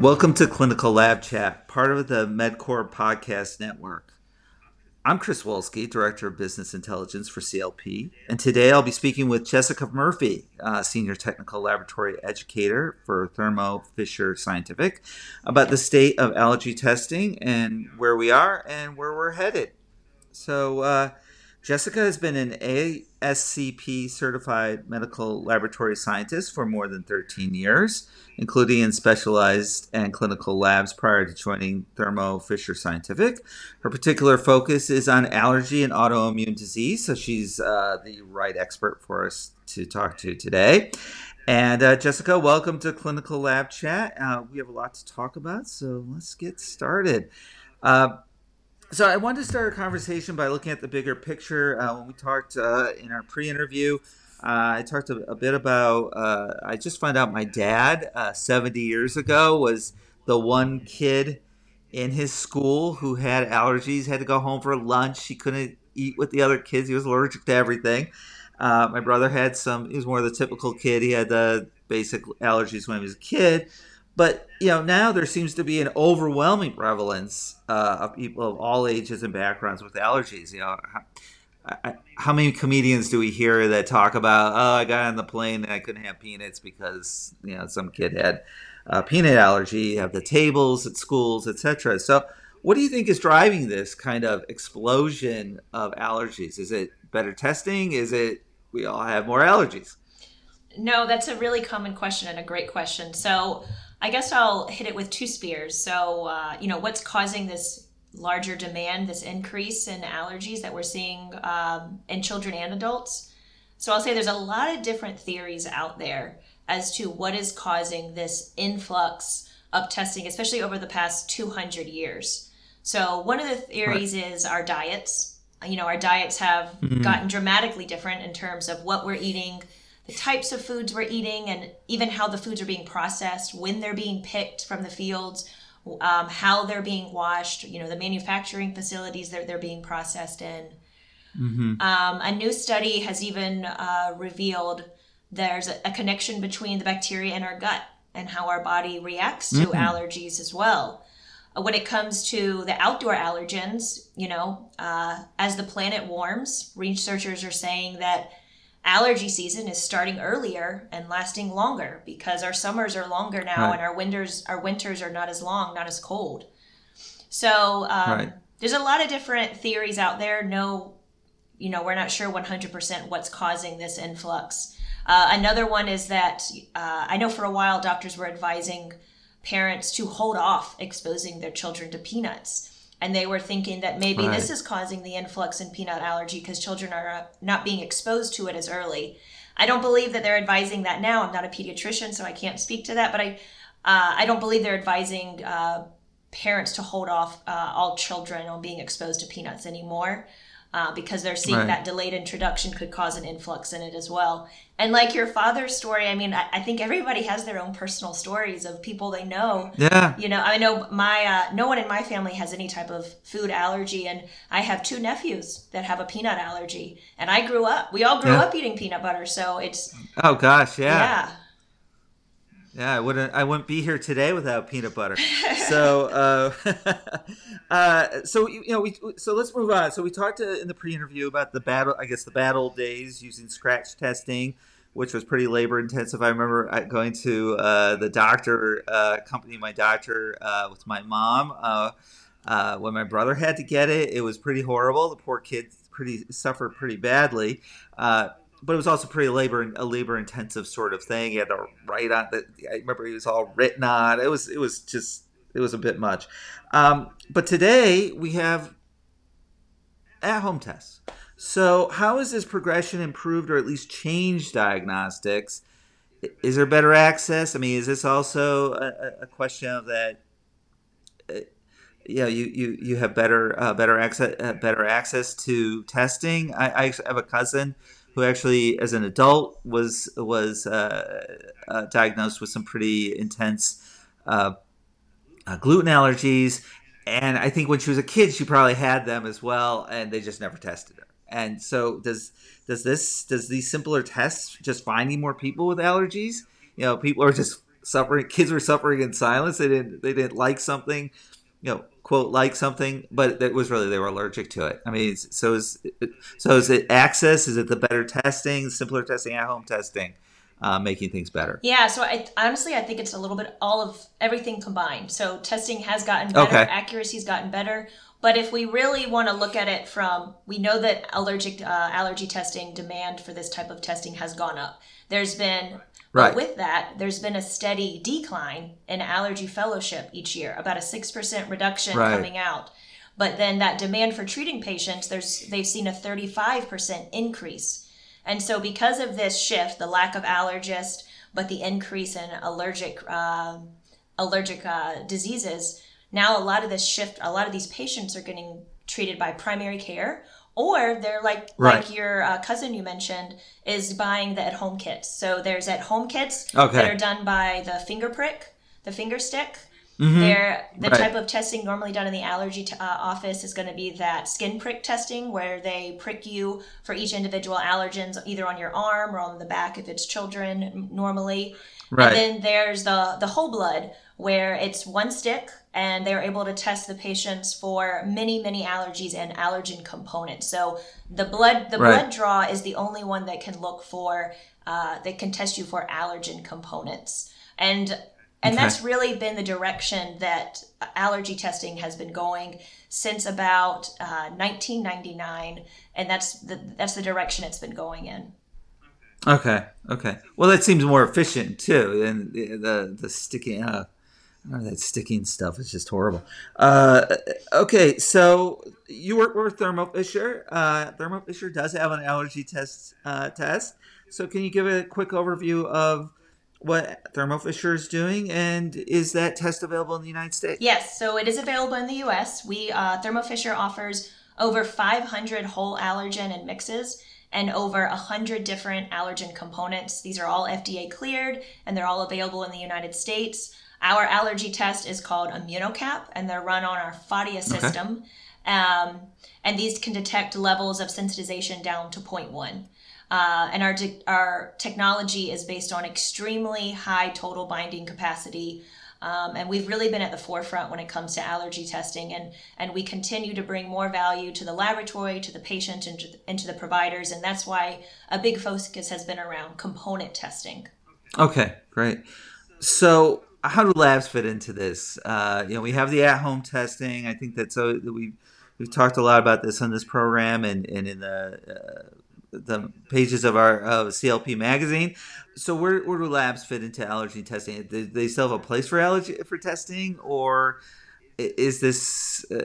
Welcome to Clinical Lab Chat, part of the MedQor Podcast Network. I'm Chris Wolski, Director of Business Intelligence for CLP, and today I'll be speaking with Jessica Murphy, uh, Senior Technical Laboratory Educator for Thermo Fisher Scientific, about the state of allergy testing and where we are and where we're headed. So, uh, Jessica has been an ASCP certified medical laboratory scientist for more than 13 years, including in specialized and clinical labs prior to joining Thermo Fisher Scientific. Her particular focus is on allergy and autoimmune disease, so she's uh, the right expert for us to talk to today. And uh, Jessica, welcome to Clinical Lab Chat. Uh, we have a lot to talk about, so let's get started. Uh, so I wanted to start a conversation by looking at the bigger picture. Uh, when we talked uh, in our pre-interview, uh, I talked a, a bit about. Uh, I just found out my dad, uh, 70 years ago, was the one kid in his school who had allergies. Had to go home for lunch. He couldn't eat with the other kids. He was allergic to everything. Uh, my brother had some. He was more of the typical kid. He had the basic allergies when he was a kid. But you know, now there seems to be an overwhelming prevalence uh, of people of all ages and backgrounds with allergies. You know, how, how, many comedians do we hear that talk about? Oh, I got on the plane and I couldn't have peanuts because you know some kid had a peanut allergy. You have the tables at schools, etc. So, what do you think is driving this kind of explosion of allergies? Is it better testing? Is it we all have more allergies? No, that's a really common question and a great question. So I guess I'll hit it with two spears. So, uh, you know, what's causing this larger demand, this increase in allergies that we're seeing um, in children and adults? So, I'll say there's a lot of different theories out there as to what is causing this influx of testing, especially over the past 200 years. So, one of the theories right. is our diets. You know, our diets have mm-hmm. gotten dramatically different in terms of what we're eating the types of foods we're eating and even how the foods are being processed, when they're being picked from the fields, um, how they're being washed, you know, the manufacturing facilities that they're being processed in. Mm-hmm. Um, a new study has even uh, revealed there's a, a, connection between the bacteria in our gut and how our body reacts to mm-hmm. allergies as well. Uh, when it comes to the outdoor allergens, you know, uh, as the planet warms, researchers are saying that allergy season is starting earlier and lasting longer because our summers are longer now right. and our winters our winters are not as long not as cold so um, right. there's a lot of different theories out there no you know we're not sure 100% what's causing this influx uh, another one is that uh, i know for a while doctors were advising parents to hold off exposing their children to peanuts and they were thinking that maybe right. this is causing the influx in peanut allergy because children are uh, not being exposed to it as early. I don't believe that they're advising that now. I'm not a pediatrician, so I can't speak to that. But I, uh, I don't believe they're advising uh, parents to hold off uh, all children on being exposed to peanuts anymore uh, because they're seeing right. that delayed introduction could cause an influx in it as well. And like your father's story, I mean, I, I, think everybody has their own personal stories of people they know. Yeah. You know, I know my, uh, no one in my family has any type of food allergy. And I have two nephews that have a peanut allergy. And I grew up, we all grew yeah. up eating peanut butter. So it's. Oh, gosh. Yeah. Yeah. Yeah, I wouldn't. I wouldn't be here today without peanut butter. so, uh, uh, so you know, we so let's move on. So we talked to, in the pre-interview about the battle. I guess the battle days using scratch testing, which was pretty labor intensive. I remember uh, going to uh, the doctor, uh, accompanying my doctor uh, with my mom. Uh, when my brother had to get it, it was pretty horrible. The poor kid pretty suffered pretty badly but it was also pretty labor a labor intensive sort of thing. He had to write on that. I remember he was all written on. It was it was just it was a bit much. Um, but today we have at home tests. So how has this progression improved or at least changed diagnostics? Is there better access? I mean, is this also a, a question of that? Uh, yeah, you, you, you have better uh, better access uh, better access to testing. I, I have a cousin who actually, as an adult, was was uh, uh, diagnosed with some pretty intense uh, uh, gluten allergies. And I think when she was a kid, she probably had them as well, and they just never tested her. And so, does does this does these simpler tests just finding more people with allergies? You know, people are just suffering. Kids were suffering in silence. They didn't they didn't like something, you know, quote like something, but it was really they were allergic to it. I mean, so is so is it access? Is it the better testing, simpler testing, at home testing? Uh, making things better. Yeah, so I honestly I think it's a little bit all of everything combined. So testing has gotten better, Okay. accuracy's gotten better. But if we really want to look at it from, we know that allergic uh, allergy testing demand for this type of testing has gone up. There's been, Right. but with that, there's been a steady decline in allergy fellowship each year, about a six percent reduction Right. coming out. But then that demand for treating patients, there's they've seen a 35% increase. And so, because of this shift, the lack of allergists, but the increase in allergic um, allergic uh, diseases, now a lot of this shift, a lot of these patients are getting treated by primary care, or they're like Right. like your uh, cousin you mentioned is buying the at home kits. So there's at home kits Okay. that are done by the finger prick, the finger stick. They're the Mm-hmm. Right. type of testing normally done in the allergy t- uh, office is going to be that skin prick testing where they prick you for each individual allergens either on your arm or on the back if it's children normally. Right. And then there's the the whole blood where it's one stick and they're able to test the patients for many many allergies and allergen components. So the blood the Right. blood draw is the only one that can look for uh, that can test you for allergen components. And and Okay. that's really been the direction that allergy testing has been going since about uh, 1999, and that's the that's the direction it's been going in. Okay. Okay. Well, that seems more efficient too. than the the, the sticking. Uh, I that sticking stuff is just horrible. Uh, okay, so you work with Thermo Fisher. Uh, Thermo Fisher does have an allergy test uh, test. So can you give a quick overview of what Thermo Fisher is doing, and is that test available in the United States? Yes, so it is available in the U.S. We uh, Thermo Fisher offers over 500 whole allergen and mixes and over 100 different allergen components. These are all FDA cleared and they're all available in the United States. Our allergy test is called ImmunoCAP and they're run on our Phadia system. Um, and these can detect levels of sensitization down to 0.1. Uh, and our, te- our technology is based on extremely high total binding capacity. Um, and we've really been at the forefront when it comes to allergy testing. And, and we continue to bring more value to the laboratory, to the patient, and to, and to the providers. And that's why a big focus has been around component testing. Okay, great. So, how do labs fit into this? Uh, you know, we have the at-home testing. I think that's so we we've talked a lot about this on this program and, and in the uh, the pages of our of CLP magazine. So, where, where do labs fit into allergy testing? Do they still have a place for allergy for testing, or is this uh,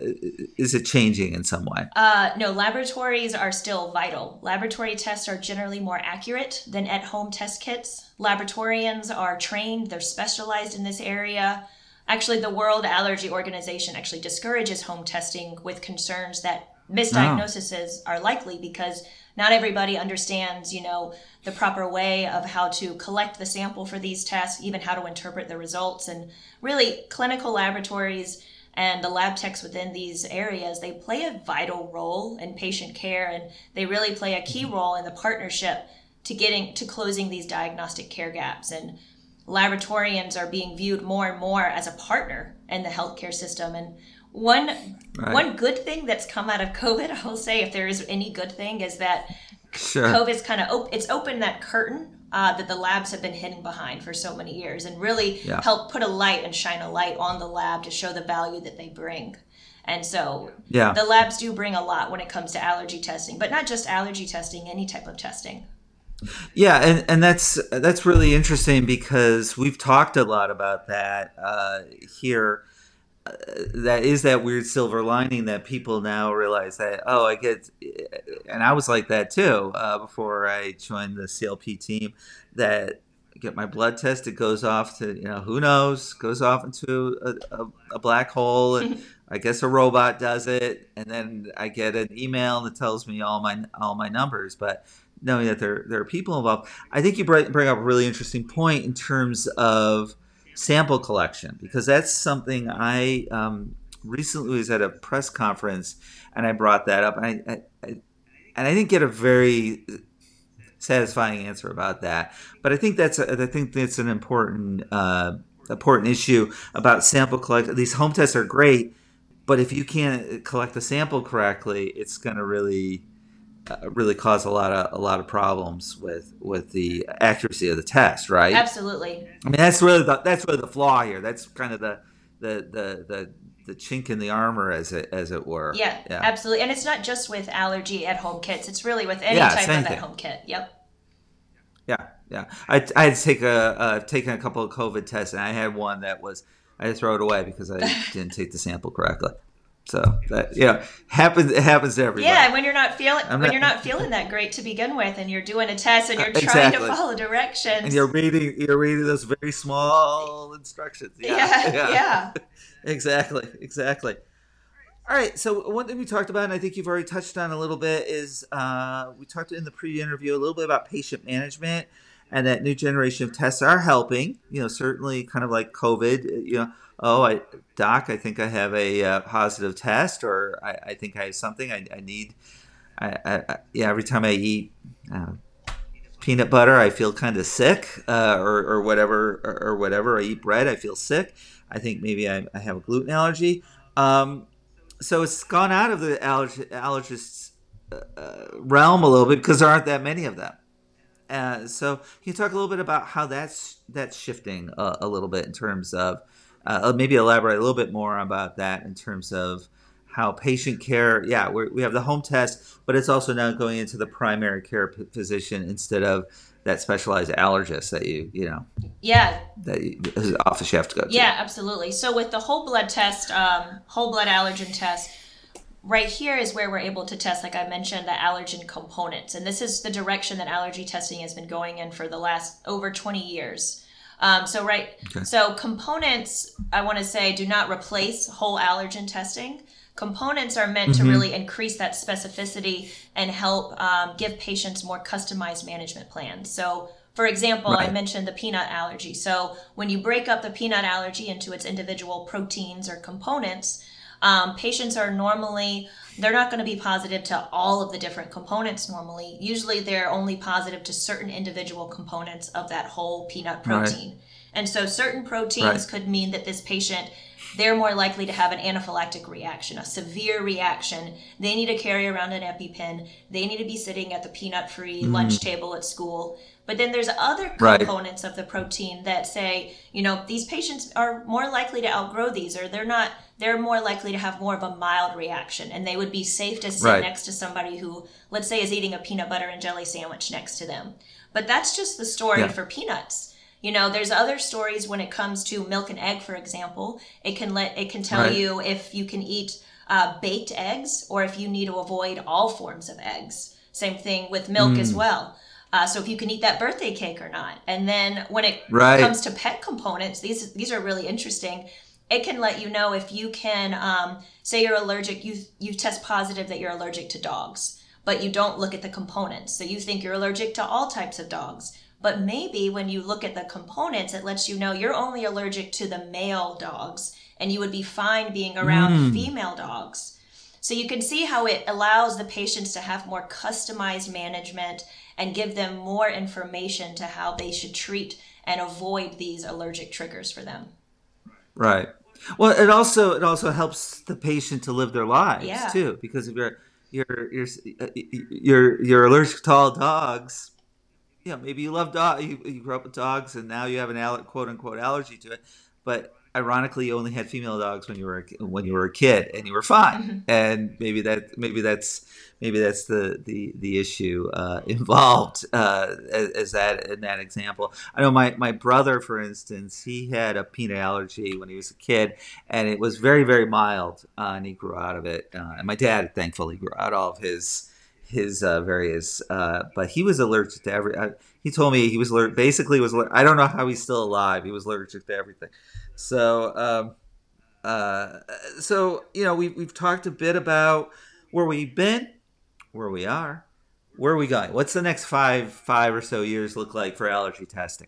is it changing in some way? Uh, no, laboratories are still vital. Laboratory tests are generally more accurate than at home test kits. Laboratorians are trained, they're specialized in this area. Actually, the World Allergy Organization actually discourages home testing with concerns that misdiagnoses are likely because not everybody understands, you know, the proper way of how to collect the sample for these tests, even how to interpret the results. And really, clinical laboratories and the lab techs within these areas they play a vital role in patient care and they really play a key mm-hmm. role in the partnership to getting to closing these diagnostic care gaps. And laboratorians are being viewed more and more as a partner in the healthcare system. And one Right. one good thing that's come out of covid i will say if there is any good thing is that Sure. COVID's kind of op- it's opened that curtain uh, that the labs have been hidden behind for so many years, and really Yeah. help put a light and shine a light on the lab to show the value that they bring. And so, Yeah. the labs do bring a lot when it comes to allergy testing, but not just allergy testing, any type of testing. Yeah, and, and that's that's really interesting because we've talked a lot about that uh, here. Uh, that is that weird silver lining that people now realize that oh I get, and I was like that too uh, before I joined the CLP team. That I get my blood test, it goes off to you know who knows, goes off into a, a, a black hole, and I guess a robot does it, and then I get an email that tells me all my all my numbers, but knowing that there there are people involved. I think you bring bring up a really interesting point in terms of sample collection because that's something I um, recently was at a press conference and I brought that up and I, I, I and I didn't get a very satisfying answer about that. But I think that's a, I think that's an important uh, important issue about sample collection. These home tests are great, but if you can't collect the sample correctly, it's going to really uh, really cause a lot of a lot of problems with with the accuracy of the test, right? Absolutely. I mean, that's really the that's really the flaw here. That's kind of the the the the, the chink in the armor, as it as it were. Yeah, yeah. absolutely. And it's not just with allergy at home kits. It's really with any Yeah, type of at home kit. Yep. Yeah, yeah. I I had to take a uh, taken a couple of COVID tests, and I had one that was I had to throw it away because I didn't take the sample correctly. So that you know happens. It happens to everybody. Yeah, when you're not feeling I'm when not- you're not feeling that great to begin with, and you're doing a test and you're Uh, trying to follow directions. and you're reading you're reading those very small instructions. yeah, yeah, exactly, exactly. All right. So one thing we talked about, and I think you've already touched on a little bit, is uh, we talked in the pre-interview a little bit about patient management, and that new generation of tests are helping. You know, certainly, kind of like COVID. You know, oh, I, doc, I think I have a uh, positive test, or I, I think I have something. I, I need. I, yeah. Every time I eat. Uh, peanut butter i feel kind of sick uh, or, or whatever or, or whatever i eat bread i feel sick i think maybe i, have a gluten allergy um, so it's gone out of the allerg- allergists uh, realm a little bit because there aren't that many of them uh, so can you talk a little bit about how that's that's shifting a, a little bit in terms of uh, maybe elaborate a little bit more about that in terms of how patient care yeah we're, we have the home test but it's also now going into the primary care p- physician instead of that specialized allergist that you you know yeah, that you, office you have to go to yeah, absolutely. So with the whole blood test, um, whole blood allergen test, right here is where we're able to test, like I mentioned, the allergen components, and this is the direction that allergy testing has been going in for the last over 20 years. Um, so right, Okay. so components, I want to say, do not replace whole allergen testing. Components are meant Mm-hmm. to really increase that specificity and help um, give patients more customized management plans. So, for example, I mentioned the peanut allergy. So, when you break up the peanut allergy into its individual proteins or components, um, patients are normally they're not going to be positive to all of the different components normally usually they're only positive to certain individual components of that whole peanut Right. protein and so certain proteins Right. could mean that this patient they're more likely to have an anaphylactic reaction a severe reaction they need to carry around an epipen they need to be sitting at the peanut free lunch table at school but then there's other Mm. Right. components of the protein that say you know these patients are more likely to outgrow these or they're not they're more likely to have more of a mild reaction and they would be safe to sit Right. next to somebody who let's say is eating a peanut butter and jelly sandwich next to them but that's just the story Yeah. for peanuts you know there's other stories when it comes to milk and egg for example it can let it can tell Right. you if you can eat uh, baked eggs or if you need to avoid all forms of eggs same thing with milk Mm. as well uh, so if you can eat that birthday cake or not and then when it Right. comes to pet components these these are really interesting it can let you know if you can um, say you're allergic you you test positive that you're allergic to dogs but you don't look at the components so you think you're allergic to all types of dogs but maybe when you look at the components it lets you know you're only allergic to the male dogs and you would be fine being around Mm. female dogs so you can see how it allows the patients to have more customized management and give them more information to how they should treat and avoid these allergic triggers for them. Right. Well, it also it also helps the patient to live their lives Yeah. too, because if you're you're you're uh, you're you're allergic to all dogs, you know maybe you love dog, you, you grew up with dogs, and now you have an aller- quote unquote allergy to it, but ironically you only had female dogs when you were a, when you were a kid and you were fine, Mm-hmm. and maybe that maybe that's maybe that's the the the issue uh, involved uh, as, as that in that example. I know my my brother, for instance, he had a peanut allergy when he was a kid, and it was very very mild, uh, and he grew out of it. Uh, and my dad, thankfully, grew out all of his his uh, various, uh, but he was allergic to every. He told me he was allergic. Basically, was aller- I don't know how he's still alive. He was allergic to everything. So. Um, uh, so you know we've, we've talked a bit about where we've been where we are where are we going what's the next five five or so years look like for allergy testing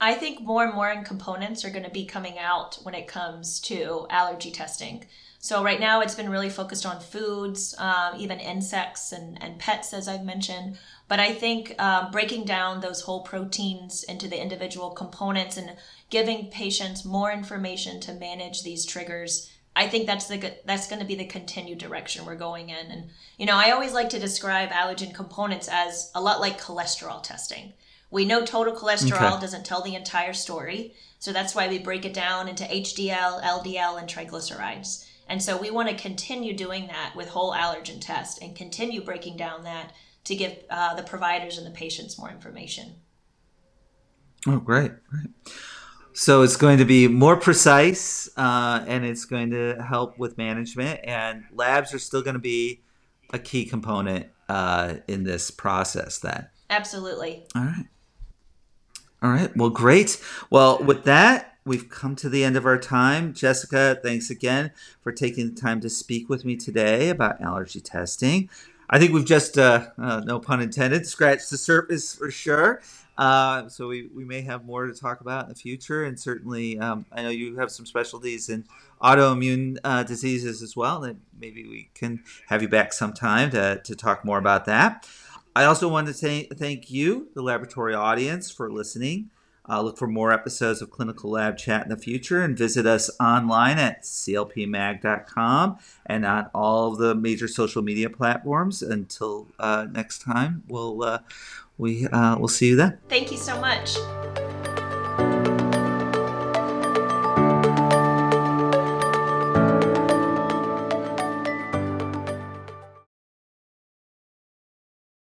I think more and more components are going to be coming out when it comes to allergy testing. So right now it's been really focused on foods, um, even insects and, and pets, as I've mentioned. But I think um, breaking down those whole proteins into the individual components and giving patients more information to manage these triggers I think that's the that's going to be the continued direction we're going in. And you know, I always like to describe allergen components as a lot like cholesterol testing. We know total cholesterol okay. doesn't tell the entire story, so that's why we break it down into HDL, LDL, and triglycerides. And so we want to continue doing that with whole allergen test and continue breaking down that to give uh, the providers and the patients more information. Oh, great, great. So it's going to be more precise, uh, and it's going to help with management. And labs are still going to be a key component uh, in this process. Then absolutely. All right. All right. Well, great. Well, with that, we've come to the end of our time. Jessica, thanks again for taking the time to speak with me today about allergy testing. I think we've just, uh, uh, no pun intended, scratched the surface for sure. Uh, so we, we may have more to talk about in the future. And certainly, um, I know you have some specialties in autoimmune uh, diseases as well. That maybe we can have you back sometime to, to talk more about that. I also want to thank you, the laboratory audience, for listening. Uh, look for more episodes of Clinical Lab Chat in the future and visit us online at clpmag.com and on all of the major social media platforms. Until uh, next time, we'll uh, we uh, will see you then. Thank you so much.